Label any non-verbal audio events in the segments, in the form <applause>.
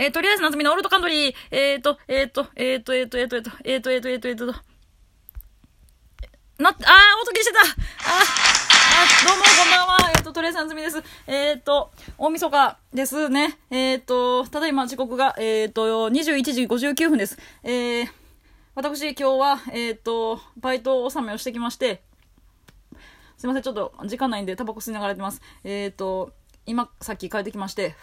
えー、とりあえず夏美のオールドカントリー、えーと、えーと、えーと、えーと、えーと、えーと、えーと、えーと、えーと、えーと、な、あー、音消してたあー、あ、どうも、こんばんは。えっ、と、とりあえず夏美です。えっ、と、大晦日ですね。えっ、と、ただいま時刻が、えっ、と、21時59分です。えー、私、今日は、えっ、と、バイト納めをしてきまして、すいません、ちょっと時間ないんでタバコ吸いながらやってます。えっ、と、今、さっき帰ってきまして、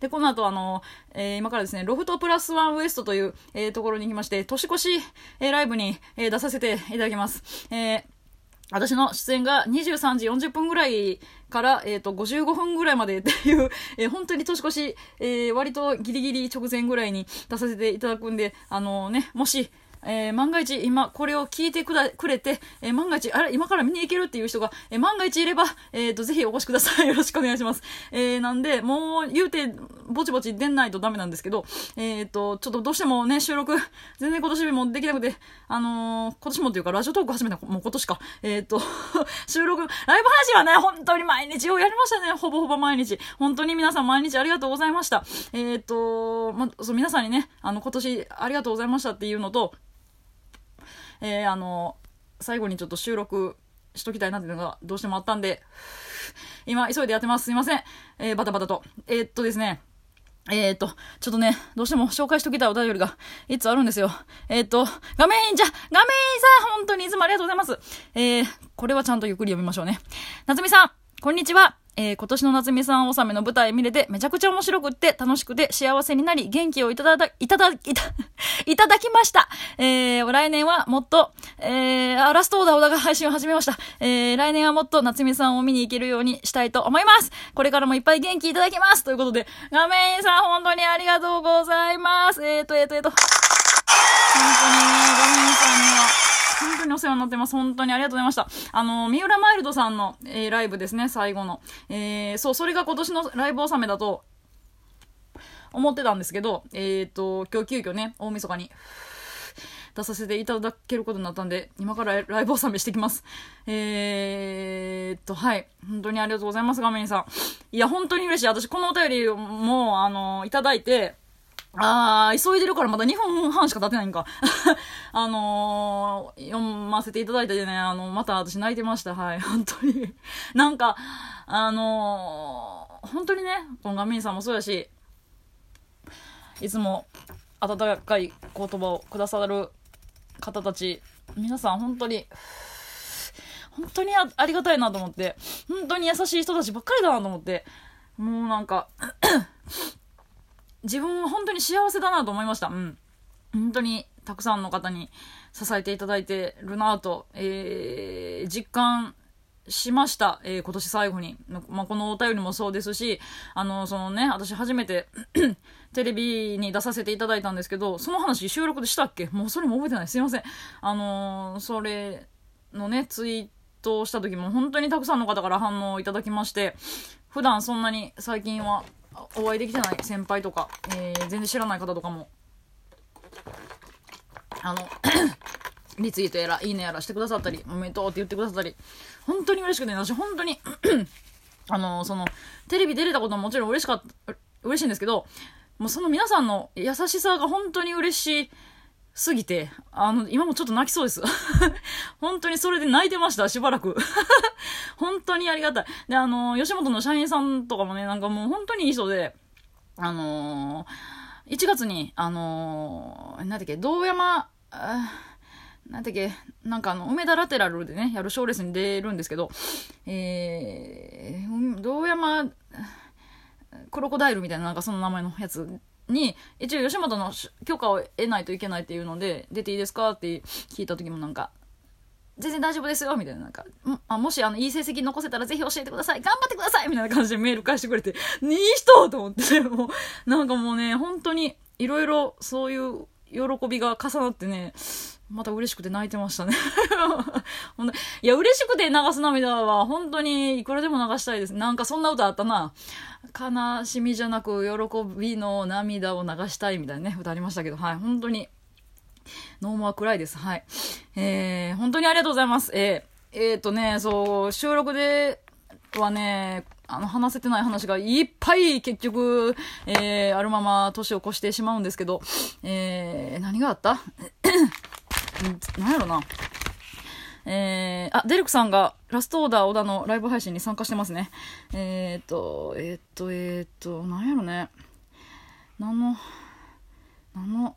で、この後、あの、えー、今からですね、ロフトプラスワンウエストという、えー、ところに行きまして、年越し、えー、ライブに、えー、出させていただきます。えー、私の出演が23時40分ぐらいから、えっ、ー、と、55分ぐらいまでっていう、えー、本当に年越し、えー、割とギリギリ直前ぐらいに出させていただくんで、あのね、もし、えー、万が一今これを聞いてくだくれて、えー、万が一、あれ、今から見に行けるっていう人が、えー、万が一いれば、えっ、と、ぜひお越しください。<laughs> よろしくお願いします。えー、なんで、もう言うて、ぼちぼち出ないとダメなんですけど、えっ、と、ちょっとどうしてもね、収録、全然今年もできなくて、あの今年もっていうか、ラジオトーク始めたもう今年か。えっ、と、<laughs> 収録、ライブ配信はね、本当に毎日をやりましたね。ほぼほぼ毎日。本当に皆さん毎日ありがとうございました。えっ、と、ま、そう、皆さんにね、あの、今年ありがとうございましたっていうのと、えー、あの、最後にちょっと収録しときたいなっていうのがどうしてもあったんで、今急いでやってます。すいません。えー、バタバタと。えー、っとですね。えー、っと、ちょっとね、どうしても紹介しときたいお便りが、いつあるんですよ。えー、っと、画面じゃ、画面さん、本当にいつもありがとうございます。えー、これはちゃんとゆっくり読みましょうね。夏美さん、こんにちは。えー、今年の夏美さん納めの舞台見れてめちゃくちゃ面白くって楽しくて幸せになり元気をいただ、いただ、いた、<laughs> いただきました。えー、来年はもっと、えー、ラストオーダー小田が配信を始めました。えー、来年はもっと夏美さんを見に行けるようにしたいと思います。これからもいっぱい元気いただきます。ということで、画面さん本当にありがとうございます。えーと、えーと、えーと。本当にね、画面さんには、本当にお世話になってます。本当にありがとうございました。あの、三浦マイルドさんの、えー、ライブですね、最後の。えー、そう、それが今年のライブ納めだと、思ってたんですけど、えっ、ー、と、今日急遽ね、大晦日に、出させていただけることになったんで、今からライブ納めしてきます。えーっと、はい。本当にありがとうございます、画面さん。いや、本当に嬉しい。私、このお便りも、あの、いただいて、あー、急いでるからまだ2分半しか経ってないんか。<laughs> あのー、読ませていただいてね、あの、また私泣いてました。はい、<laughs> 本当に。なんか、あのー、本当にね、このガミンさんもそうやし、いつも温かい言葉をくださる方たち、皆さん本当に、本当にありがたいなと思って、本当に優しい人たちばっかりだなと思って、もうなんか自分は本当に幸せだなと思いました。うん。本当にたくさんの方に支えていただいてるなと、えー、実感しました。えー、今年最後に。まあ、このお便りもそうですし、あの、そのね、私初めて <coughs> テレビに出させていただいたんですけど、その話収録でしたっけ？もうそれも覚えてない。すいません。あのー、それのね、ツイートした時も本当にたくさんの方から反応をいただきまして、普段そんなに最近はお会いできてない先輩とか、えー、全然知らない方とかも、あの <coughs> リツイートやら、いいねやらしてくださったり、おめでとうって言ってくださったり、本当に嬉しくて、私本当に <coughs> あの、その、テレビ出れたことももちろん嬉しかった、嬉しいんですけど、もうその皆さんの優しさが本当に嬉しい。すぎて、あの、今もちょっと泣きそうです。<laughs> 本当にそれで泣いてました、しばらく。<laughs> 本当にありがたい。で、あの、吉本の社員さんとかもね、なんかもう本当にいい人で、あのー、1月に、あのー、なんだっけ、道山、なんだっけ、なんかあの、梅田ラテラルでね、やる賞レースに出るんですけど、えー、道山、クロコダイルみたいな、なんかその名前のやつに、一応吉本の許可を得ないといけないっていうので、出ていいですかって聞いた時もなんか、全然大丈夫ですよみたいな、なんか、あもしあの、いい成績残せたらぜひ教えてください頑張ってくださいみたいな感じでメール返してくれて、<laughs> いい人と思って、もう、なんかもうね、本当に、いろいろそういう喜びが重なってね、また嬉しくて泣いてましたね <laughs> いや、嬉しくて流す涙は本当にいくらでも流したいです。なんかそんな歌あったな。悲しみじゃなく喜びの涙を流したいみたいなね、歌ありましたけど、はい、本当に、 No more cry です。はい。えー、本当にありがとうございます。えー、えー、とね、そう、収録ではね、あの、話せてない話がいっぱい結局、えー、あるまま年を越してしまうんですけど、えー、何があった？何やろな。えー、あ、デルクさんがラストオーダー小田のライブ配信に参加してますね。えー、っと、えー、っと、えー、っと、何やろね。何の、何の、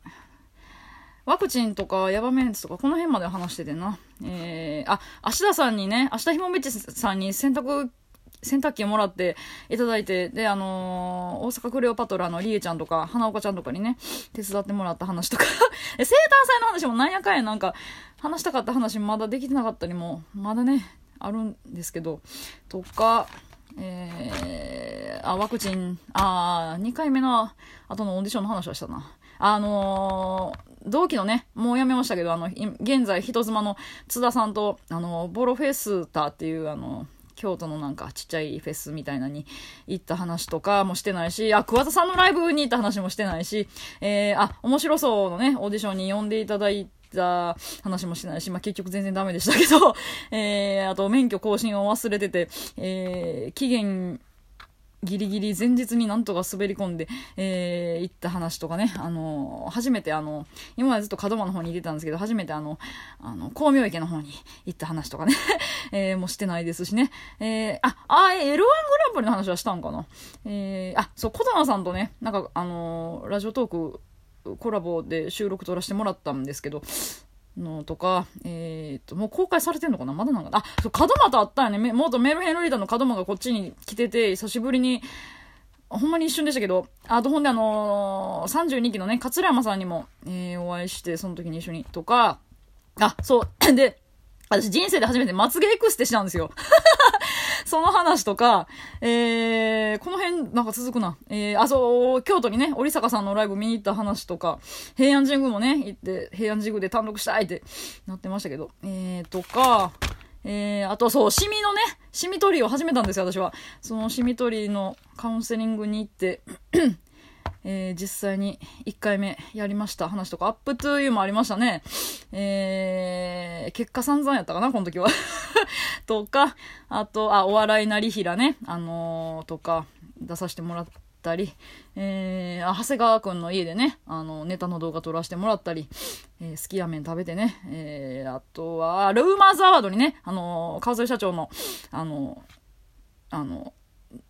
ワクチンとかヤバメンツとかこの辺まで話しててな。えー、あ、芦田さんにね、芦田ひもべちさんに洗濯洗濯機もらっていただいて、で、あのー、大阪クレオパトラのりえちゃんとか、花岡ちゃんとかにね、手伝ってもらった話とか <laughs> 生誕祭の話もなんやかんやなんか、話したかった話まだできてなかったりも、まだね、あるんですけど、とか、えー、あ、ワクチン、あ2回目の後のオーディションの話はしたな。あのー、同期のね、もう辞めましたけど、あの、現在人妻の津田さんと、あの、ボロフェスターっていう、あの、京都のなんかちっちゃいフェスみたいなに行った話とかもしてないし、あ、桑田さんのライブに行った話もしてないし、えー、あ、面白そうのね、オーディションに呼んでいただいた話もしないし、まあ、結局全然ダメでしたけど、<laughs> えー、あと免許更新を忘れてて、えー、期限ギリギリ前日になんとか滑り込んで、えー、行った話とかね、あのー、初めてあの、今までずっと門真の方に出たんですけど、初めてあの、あの、光明池の方に行った話とかね、<laughs> えー、もうしてないですしね、えー、あ、あ、L1 グランプリの話はしたんかな？えー、あ、そう、小玉さんとね、なんか、あのー、ラジオトーク、コラボで収録撮らせてもらったんですけど、のとか、えー、っと、もう公開されてんのかな？まだなんか、あ、そう、門真とあったよね。元メルヘンリーダーの門真がこっちに来てて、久しぶりに、ほんまに一瞬でしたけど、あとほんであのー、32期のね、桂山さんにも、えー、お会いして、その時に一緒に、とか、あ、そう、<clears throat> で、私人生で初めてまつげエクステしたんですよ。<laughs> その話とか、えー、この辺なんか続くな。えー、あ、そう、京都にね、織坂さんのライブ見に行った話とか、平安神宮もね、行って、平安神宮で単独したいってなってましたけど、えー、とか、えー、あとそう、シミのね、シミ取りを始めたんですよ、私は。そのシミ取りのカウンセリングに行ってえー、実際に1回目やりました。話とか、アップトゥーユーもありましたね。えー、結果散々やったかな、この時は。<laughs> とか、あと、あ、お笑いなりひらね、あのー、とか、出させてもらったり、えー、長谷川くんの家でね、あの、ネタの動画撮らせてもらったり、えー、好きや麺食べてね、えー、あとは、ルーマーズアワードにね、あのー、川添社長の、あのー、あの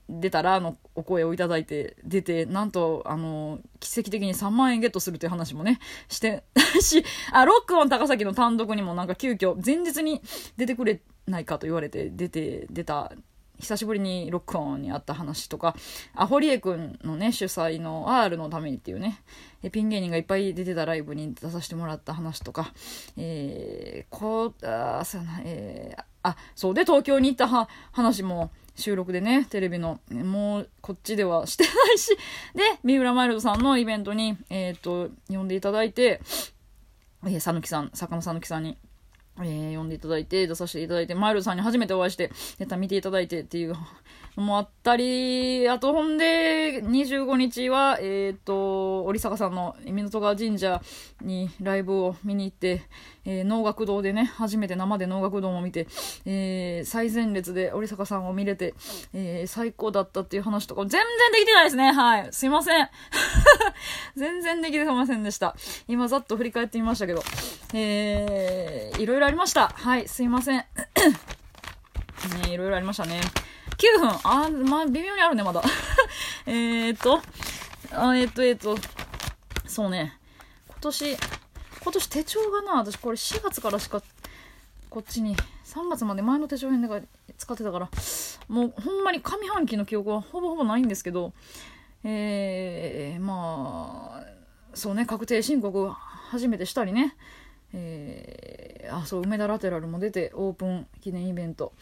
出たら、の、お声をいただいて、出て、なんと、あの、奇跡的に3万円ゲットするという話もね、して、<laughs> し、あ、ロックオン高崎の単独にもなんか急遽、前日に出てくれないかと言われて、出て、出た、久しぶりにロックオンに会った話とか、あ、堀江くんのね、主催の R のためにっていうね、えピン芸人がいっぱい出てたライブに出させてもらった話とか、えー、こう、あ、そうやな、えー、あ、そうで東京に行った話も、収録でね、テレビの、もうこっちではしてないし、<laughs> で、三浦マイルドさんのイベントに、えっ、ー、と、呼んでいただいて、えー、さぬきさん、坂野さぬきさんに、えー、呼んでいただいて、出させていただいて、マイルドさんに初めてお会いして、ネタ見ていただいてっていうもあったり、あとほんで、25日は、えっ、ー、と、織坂さんの港川神社にライブを見に行って、えー、能楽堂でね、初めて生で能楽堂も見て、えー、最前列で織坂さんを見れて、えー、最高だったっていう話とか、全然できてないですね。はい。すいません。<laughs> 全然できてませんでした。今、ざっと振り返ってみましたけど、えー、いろいろありました。はい、すいません。<coughs> ね、いろいろありましたね。9分。あ、まあ、微妙にあるね、まだ。<laughs> えっと、あえっ、と、えっ、と、そうね。今年、今年手帳がな、私これ4月からしか、こっちに、3月まで前の手帳編で使ってたから、もうほんまに上半期の記憶はほぼほぼないんですけど、えー、まあ、そうね、確定申告初めてしたりね、えー、あ、そう、梅田ラテラルも出て、オープン記念イベント、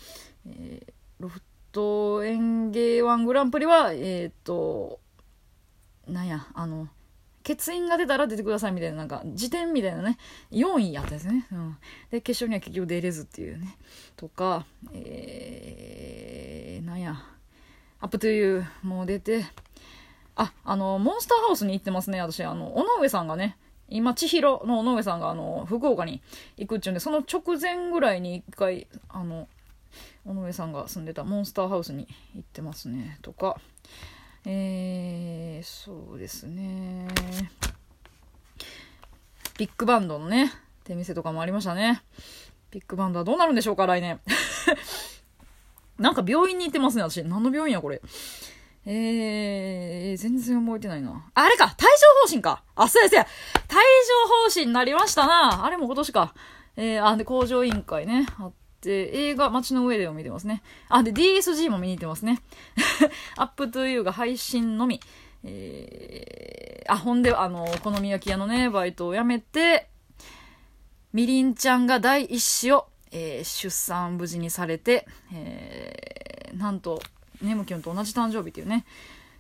えー、ロフトと、園芸ワングランプリは、えっ、と、なんや、あの、欠員が出たら出てくださいみたいな、なんか、辞典みたいなね、4位やったですね。うん。で、決勝には結局出れずっていうね。とか、えー、なんや、アップトゥーユーも出て、あ、あの、モンスターハウスに行ってますね、私。あの、尾上さんがね、今、千尋の尾上さんが、あの、福岡に行くっちゅうんで、その直前ぐらいに一回、あの、尾上さんが住んでたモンスターハウスに行ってますね。とか、えー、そうですね。ビッグバンドのね、手店とかもありましたね。ビッグバンドはどうなるんでしょうか、来年。<laughs> なんか病院に行ってますね、私。何の病院や、これ。えー、全然覚えてないな。あれか帯状疱疹かあ、そうやそうや帯状疱疹になりましたなあれも今年か。えー、あ、で、工場委員会ね。あって、映画、街の上でを見てますね。あ、で、DSG も見に行ってますね。<laughs> UP TO YOU が配信のみ。えー、あ、ほんで、あの、お好み焼き屋のね、バイトを辞めて、みりんちゃんが第一子を、えー、出産無事にされて、えー、なんと、ねむきゅんと同じ誕生日っていうね、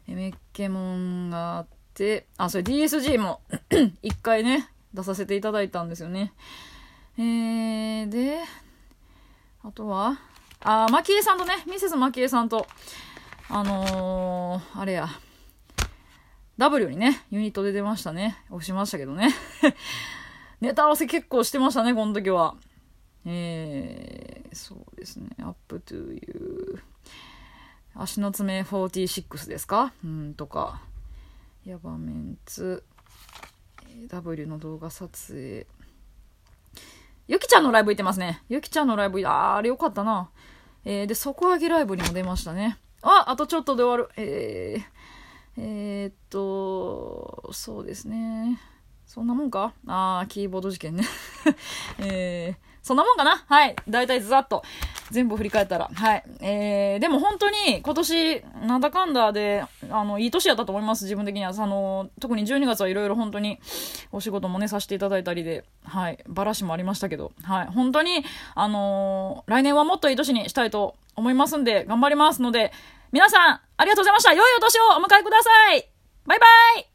えめっけもんがあって、あ、それ DSG も <coughs> 一回ね、出させていただいたんですよね。えー、で、あとは、あ、マキエさんとね、ミセスマキエさんと、あのー、あれや、W にね、ユニットで出ましたね。押しましたけどね。<laughs> ネタ合わせ結構してましたね、この時は。えー、そうですね。アップトゥーユー。足の爪46ですか？うんとか。ヤバメンツ。W の動画撮影。ゆきちゃんのライブ行ってますね。ゆきちゃんのライブ、あー、あれよかったな。えー、で、底上げライブにも出ましたね。あ、あとちょっとで終わる。えー、えー、っと、そうですね。そんなもんか？あー、キーボード事件ね。<laughs> えー、そんなもんかな？はい。だいたいざっと。全部振り返ったら。はい。えー、でも本当に今年、なんだかんだで、あの、いい年やったと思います、自分的には。あの、特に12月はいろいろ本当にお仕事もね、させていただいたりで、はい。バラシもありましたけど、はい。本当に、あのー、来年はもっといい年にしたいと思いますんで、頑張りますので、皆さん、ありがとうございました。良いお年をお迎えくださいバイバイ